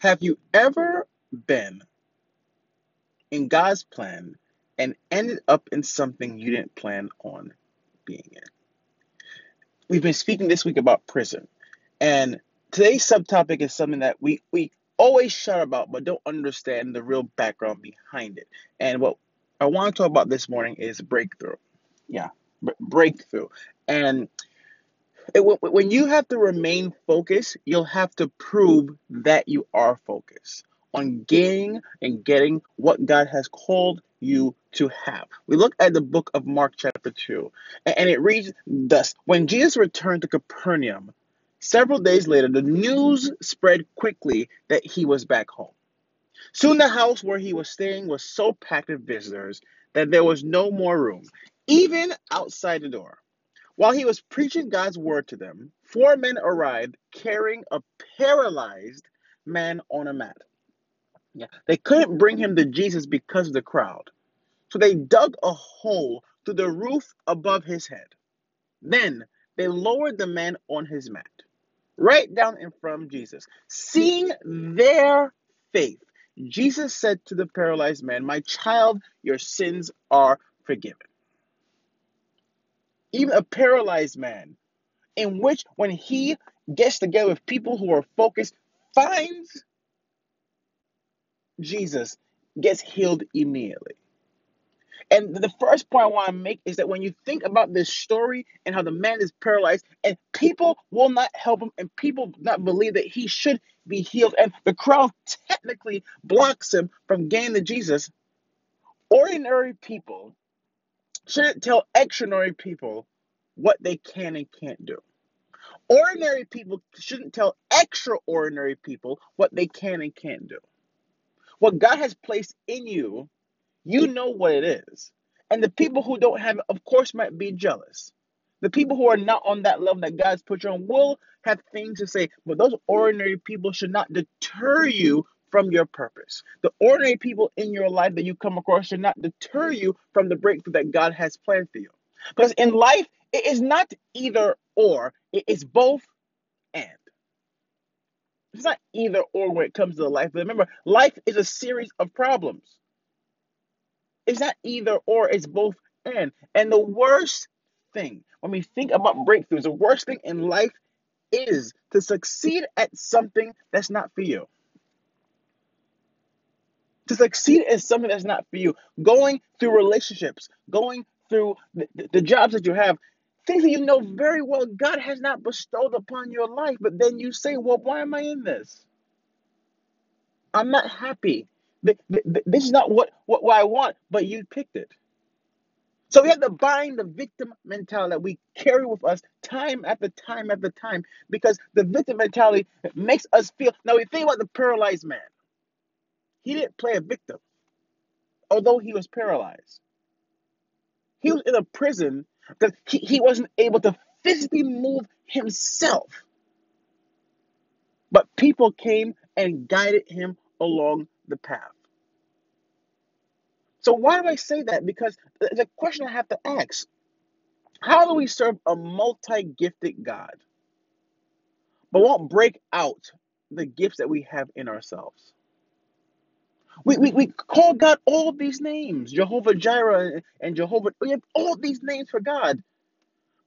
Have you ever been in God's plan and ended up in something you didn't plan on being in? We've been speaking this week about prison, and today's subtopic is something that we, we always shout about but don't understand the real background behind it. And what I want to talk about this morning is breakthrough. Yeah, breakthrough. And when you have to remain focused, you'll have to prove that you are focused on gaining and getting what God has called you to have. We look at the book of Mark, chapter 2, and it reads thus When Jesus returned to Capernaum, several days later, the news spread quickly that he was back home. Soon the house where he was staying was so packed with visitors that there was no more room, even outside the door. While he was preaching God's word to them, four men arrived carrying a paralyzed man on a mat. Yeah, they couldn't bring him to Jesus because of the crowd. So they dug a hole through the roof above his head. Then they lowered the man on his mat, right down in front of Jesus. Seeing their faith, Jesus said to the paralyzed man, My child, your sins are forgiven even a paralyzed man, in which when he gets together with people who are focused, finds Jesus, gets healed immediately. And the first point I want to make is that when you think about this story and how the man is paralyzed, and people will not help him, and people not believe that he should be healed, and the crowd technically blocks him from getting to Jesus, ordinary people shouldn't tell extraordinary people what they can and can't do. Ordinary people shouldn't tell extraordinary people what they can and can't do. What God has placed in you, you know what it is. And the people who don't have it, of course, might be jealous. The people who are not on that level that God's put you on will have things to say, but those ordinary people should not deter you from your purpose. The ordinary people in your life that you come across should not deter you from the breakthrough that God has planned for you. Because in life, it is not either or, it is both and. It's not either or when it comes to life. But remember, life is a series of problems. It's not either or, it's both and. And the worst thing, when we think about breakthroughs, the worst thing in life is to succeed at something that's not for you to succeed in something that's not for you, going through relationships, going through the, the, jobs that you have, things that you know very well God has not bestowed upon your life, but then you say, Well, why am I in this? I'm not happy. This is not what, what, what I want, but you picked it. So we have to bind the victim mentality that we carry with us time after time after time because the victim mentality makes us feel. Now, we think about the paralyzed man. He didn't play a victim, although he was paralyzed. He was in a prison that he, he wasn't able to physically move himself. But people came and guided him along the path. So, why do I say that? Because the question I have to ask how do we serve a multi gifted God, but won't break out the gifts that we have in ourselves? We, we, we call God all these names Jehovah Jireh and Jehovah. We have all these names for God.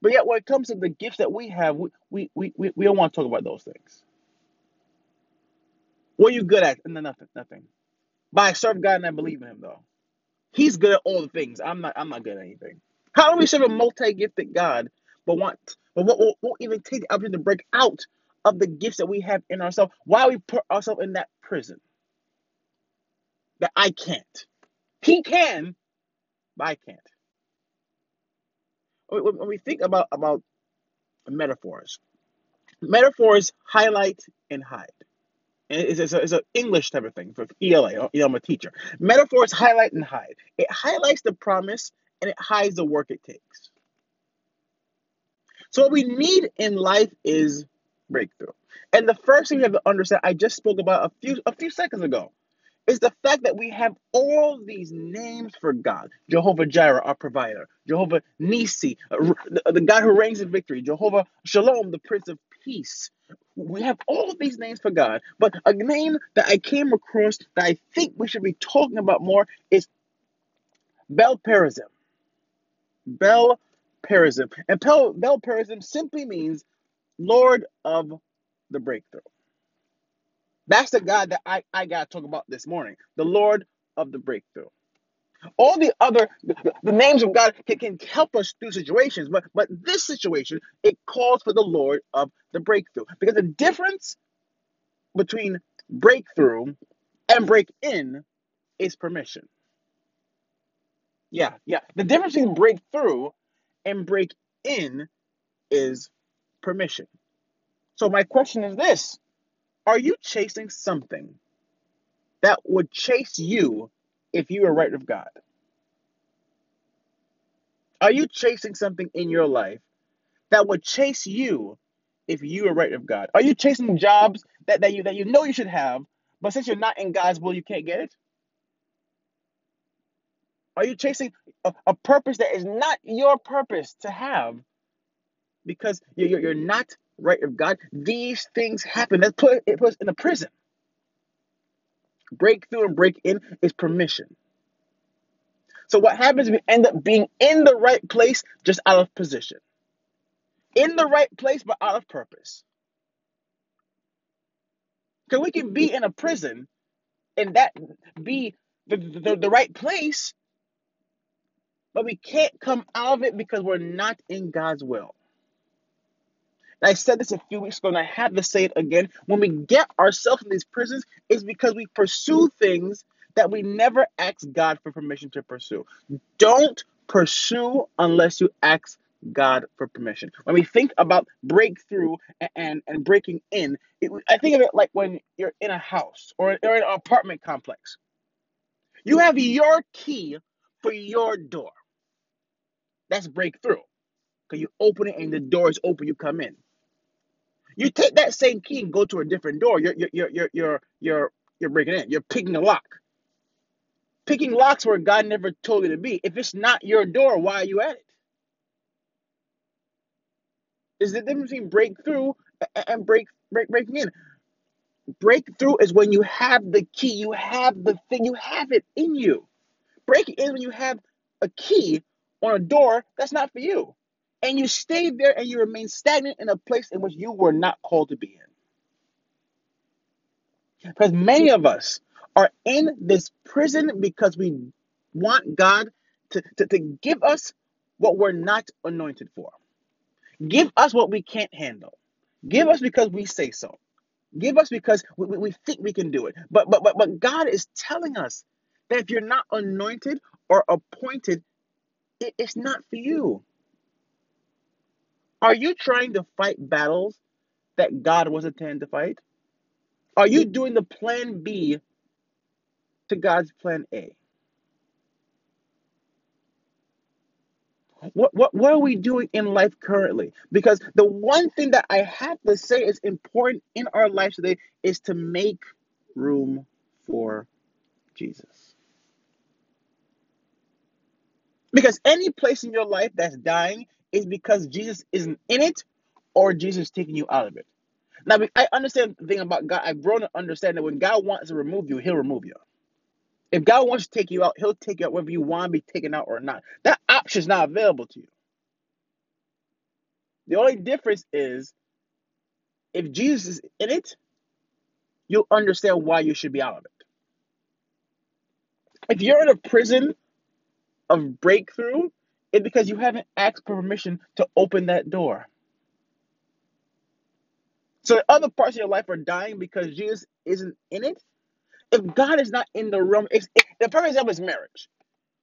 But yet, when it comes to the gifts that we have, we, we, we, we, don't want to talk about those things. What are you good at? No, nothing, nothing. But I serve God and I believe in Him, though. He's good at all the things. I'm not. I'm not good at anything. How do we serve a multi-gifted God, but want, but won't, won't even take the opportunity to break out of the gifts that we have in ourselves? Why we put ourselves in that prison? That I can't. He can, but I can't. When we think about, about metaphors, metaphors highlight and hide. It's, a, an English type of thing for ELA. You know, I'm a teacher. Metaphors highlight and hide. It highlights the promise and it hides the work it takes. So what we need in life is breakthrough. And the first thing you have to understand, I just spoke about a few a few seconds ago. It's the fact that we have all these names for God Jehovah Jireh, our provider, Jehovah Nisi, uh, the God who reigns in victory, Jehovah Shalom, the Prince of Peace, We have all of these names for God, but a name that I came across that I think we should be talking about more is Baal Perazim. Baal Perazim. And Baal, Baal Perazim simply means Lord of the breakthrough. That's the God that I, I got to talk about this morning. The Lord of the breakthrough. All the other the, the names of God can, can help us through situations, but but this situation it calls for the Lord of the breakthrough because the difference between breakthrough and break in is permission. Yeah, yeah. The difference between breakthrough and break in is permission. So my question is this: Are you chasing something that would chase you if you were right with God? Are you chasing something in your life that would chase you if you were right with God? Are you chasing jobs that, that you that you know you should have, but since you're not in God's will, you can't get it? Are you chasing a, a purpose that is not your purpose to have because you're, you're, you're not right of God? These things happen. That put it puts in a prison. Breakthrough and break in is permission. So what happens? We end up being in the right place, just out of position. In the right place, but out of purpose. Because we can be in a prison and that be the, the, the right place, but we can't come out of it because we're not in God's will. I said this a few weeks ago, and I have to say it again. When we get ourselves in these prisons, it's because we pursue things that we never ask God for permission to pursue. Don't pursue unless you ask God for permission. When we think about breakthrough and, and, and breaking in, it, I think of it like when you're in a house or, or an apartment complex. You have your key for your door. That's breakthrough. Because you open it and the door is open, you come in. You take that same key and go to a different door. You're you're you're you're you're you're, you're breaking in. You're picking a lock. Picking locks where God never told you to be. If it's not your door, why are you at it? Is the difference between breakthrough and break break breaking in. Breakthrough is when you have the key, you have the thing, you have it in you. Breaking in when you have a key on a door that's not for you. And you stay there and you remain stagnant in a place in which you were not called to be in. Because many of us are in this prison because we want God to, to, to give us what we're not anointed for. Give us what we can't handle. Give us because we say so. Give us because we, we, we think we can do it. But, but but but God is telling us that if you're not anointed or appointed, it, it's not for you. Are you trying to fight battles that God wasn't intended to fight? Are you doing the plan B to God's plan A? What, what, what are we doing in life currently? Because the one thing that I have to say is important in our lives today is to make room for Jesus. Because any place in your life that's dying is because Jesus isn't in it or Jesus taking you out of it. Now, I understand the thing about God. I've grown to understand that when God wants to remove you, He'll remove you. If God wants to take you out, He'll take you out whether you want to be taken out or not. That option is not available to you. The only difference is if Jesus is in it, you'll understand why you should be out of it. If you're in a prison of breakthrough, it's because you haven't asked permission to open that door. So other parts of your life are dying because Jesus isn't in it. If God is not in the room, if, if the perfect example is marriage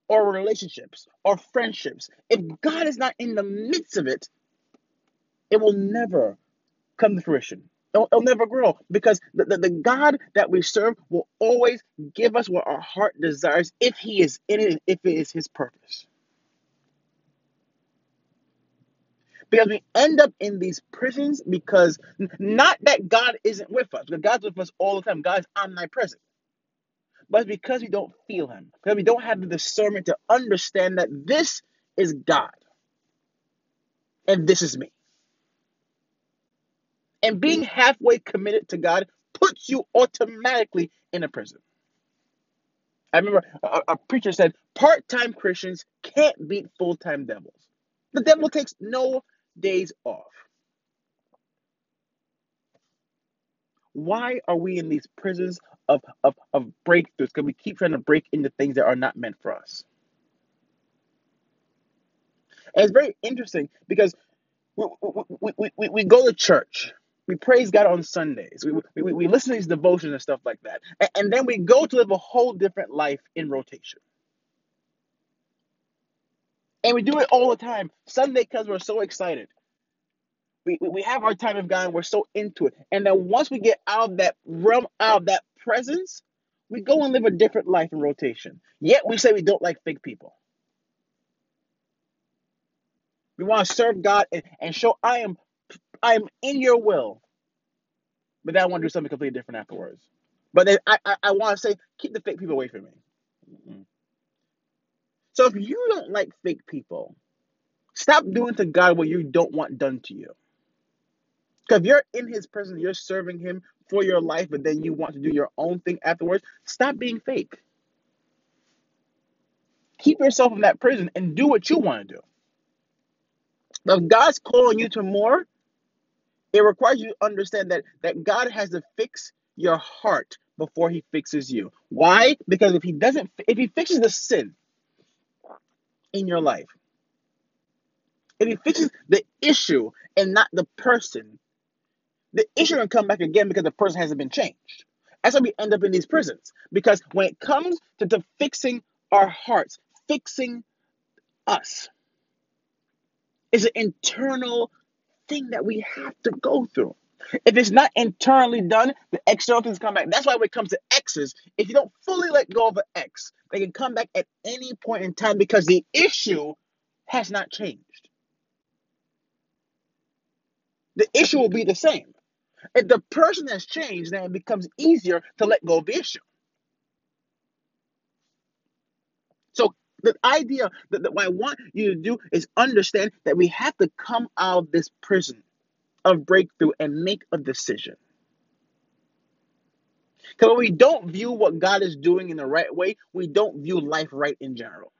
or relationships or friendships. If God is not in the midst of it, it will never come to fruition. It'll, it'll never grow because the, the, the God that we serve will always give us what our heart desires if He is in it and if it is His purpose. Because we end up in these prisons because not that God isn't with us, because God's with us all the time. God's omnipresent. But because we don't feel Him, because we don't have the discernment to understand that this is God and this is me. And being halfway committed to God puts you automatically in a prison. I remember a, a preacher said, part time Christians can't beat full time devils. The devil takes no days off. Why are we in these prisons of, of, of breakthroughs? Because we keep trying to break into things that are not meant for us. And it's very interesting because we, we, we, we, go to church. We praise God on Sundays. We, we, we listen to these devotions and stuff like that. And, and then we go to live a whole different life in rotation. And we do it all the time. Sunday because we're so excited. We, we, have our time of God and we're so into it. And then once we get out of that realm, out of that presence, we go and live a different life in rotation. Yet we say we don't like fake people. We want to serve God and, and show I am I am in your will. But then I want to do something completely different afterwards. But then I, I, I want to say, keep the fake people away from me. Mm-mm. So if you don't like fake people, stop doing to God what you don't want done to you. Because if you're in his presence, you're serving him for your life, but then you want to do your own thing afterwards, stop being fake. Keep yourself in that prison and do what you want to do. But if God's calling you to more, it requires you to understand that, that God has to fix your heart before he fixes you. Why? Because if he doesn't, if he fixes the sin in your life, if he fixes the issue and not the person, the issue will come back again because the person hasn't been changed. That's why we end up in these prisons. Because when it comes to, to fixing our hearts, fixing us, is an internal thing that we have to go through. If it's not internally done, the external things come back. That's why when it comes to exes, if you don't fully let go of an ex, they can come back at any point in time because the issue has not changed. The issue will be the same. If the person has changed, then it becomes easier to let go of the issue. So the idea that, that what I want you to do is understand that we have to come out of this prison of breakthrough and make a decision. Because when we don't view what God is doing in the right way, we don't view life right in general.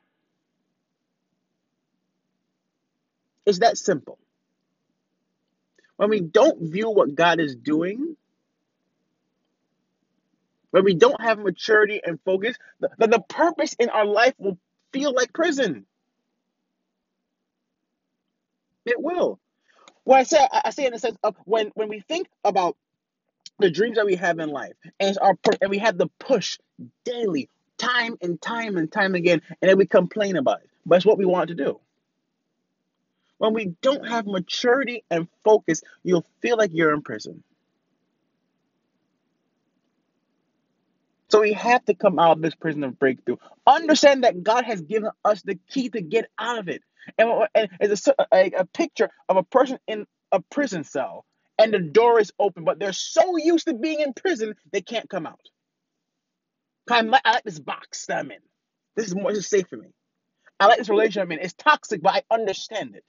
It's that simple. When we don't view what God is doing, when we don't have maturity and focus, the, the, the purpose in our life will feel like prison. It will. Well, I say I say in the sense of when when we think about the dreams that we have in life, and our and we have the push daily, time and time and time again, and then we complain about it. But it's what we want to do. When we don't have maturity and focus, you'll feel like you're in prison. So we have to come out of this prison of breakthrough. Understand that God has given us the key to get out of it. And, it's a, a, a picture of a person in a prison cell, and the door is open, but they're so used to being in prison they can't come out. I like, I like this box that I'm in. This is more safe for me. I like this relationship I'm in. It's toxic, but I understand it.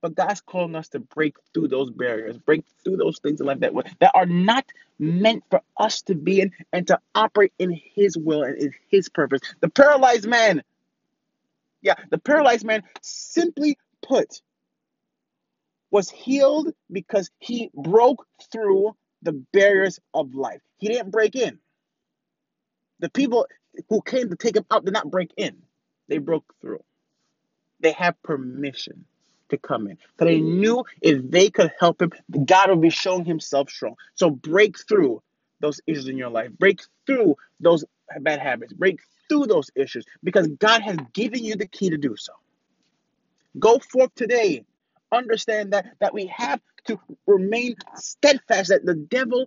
But God's calling us to break through those barriers, break through those things in life that that are not meant for us to be in, and to operate in His will and in His purpose. The paralyzed man, yeah, the paralyzed man, simply put, was healed because he broke through the barriers of life. He didn't break in. The people who came to take him out did not break in; they broke through. They have permission to come in. But they mm-hmm. knew if they could help him, God would be showing himself strong. So break through those issues in your life. Break through those bad habits. Break through those issues because God has given you the key to do so. Go forth today. Understand that that we have to remain steadfast, that the devil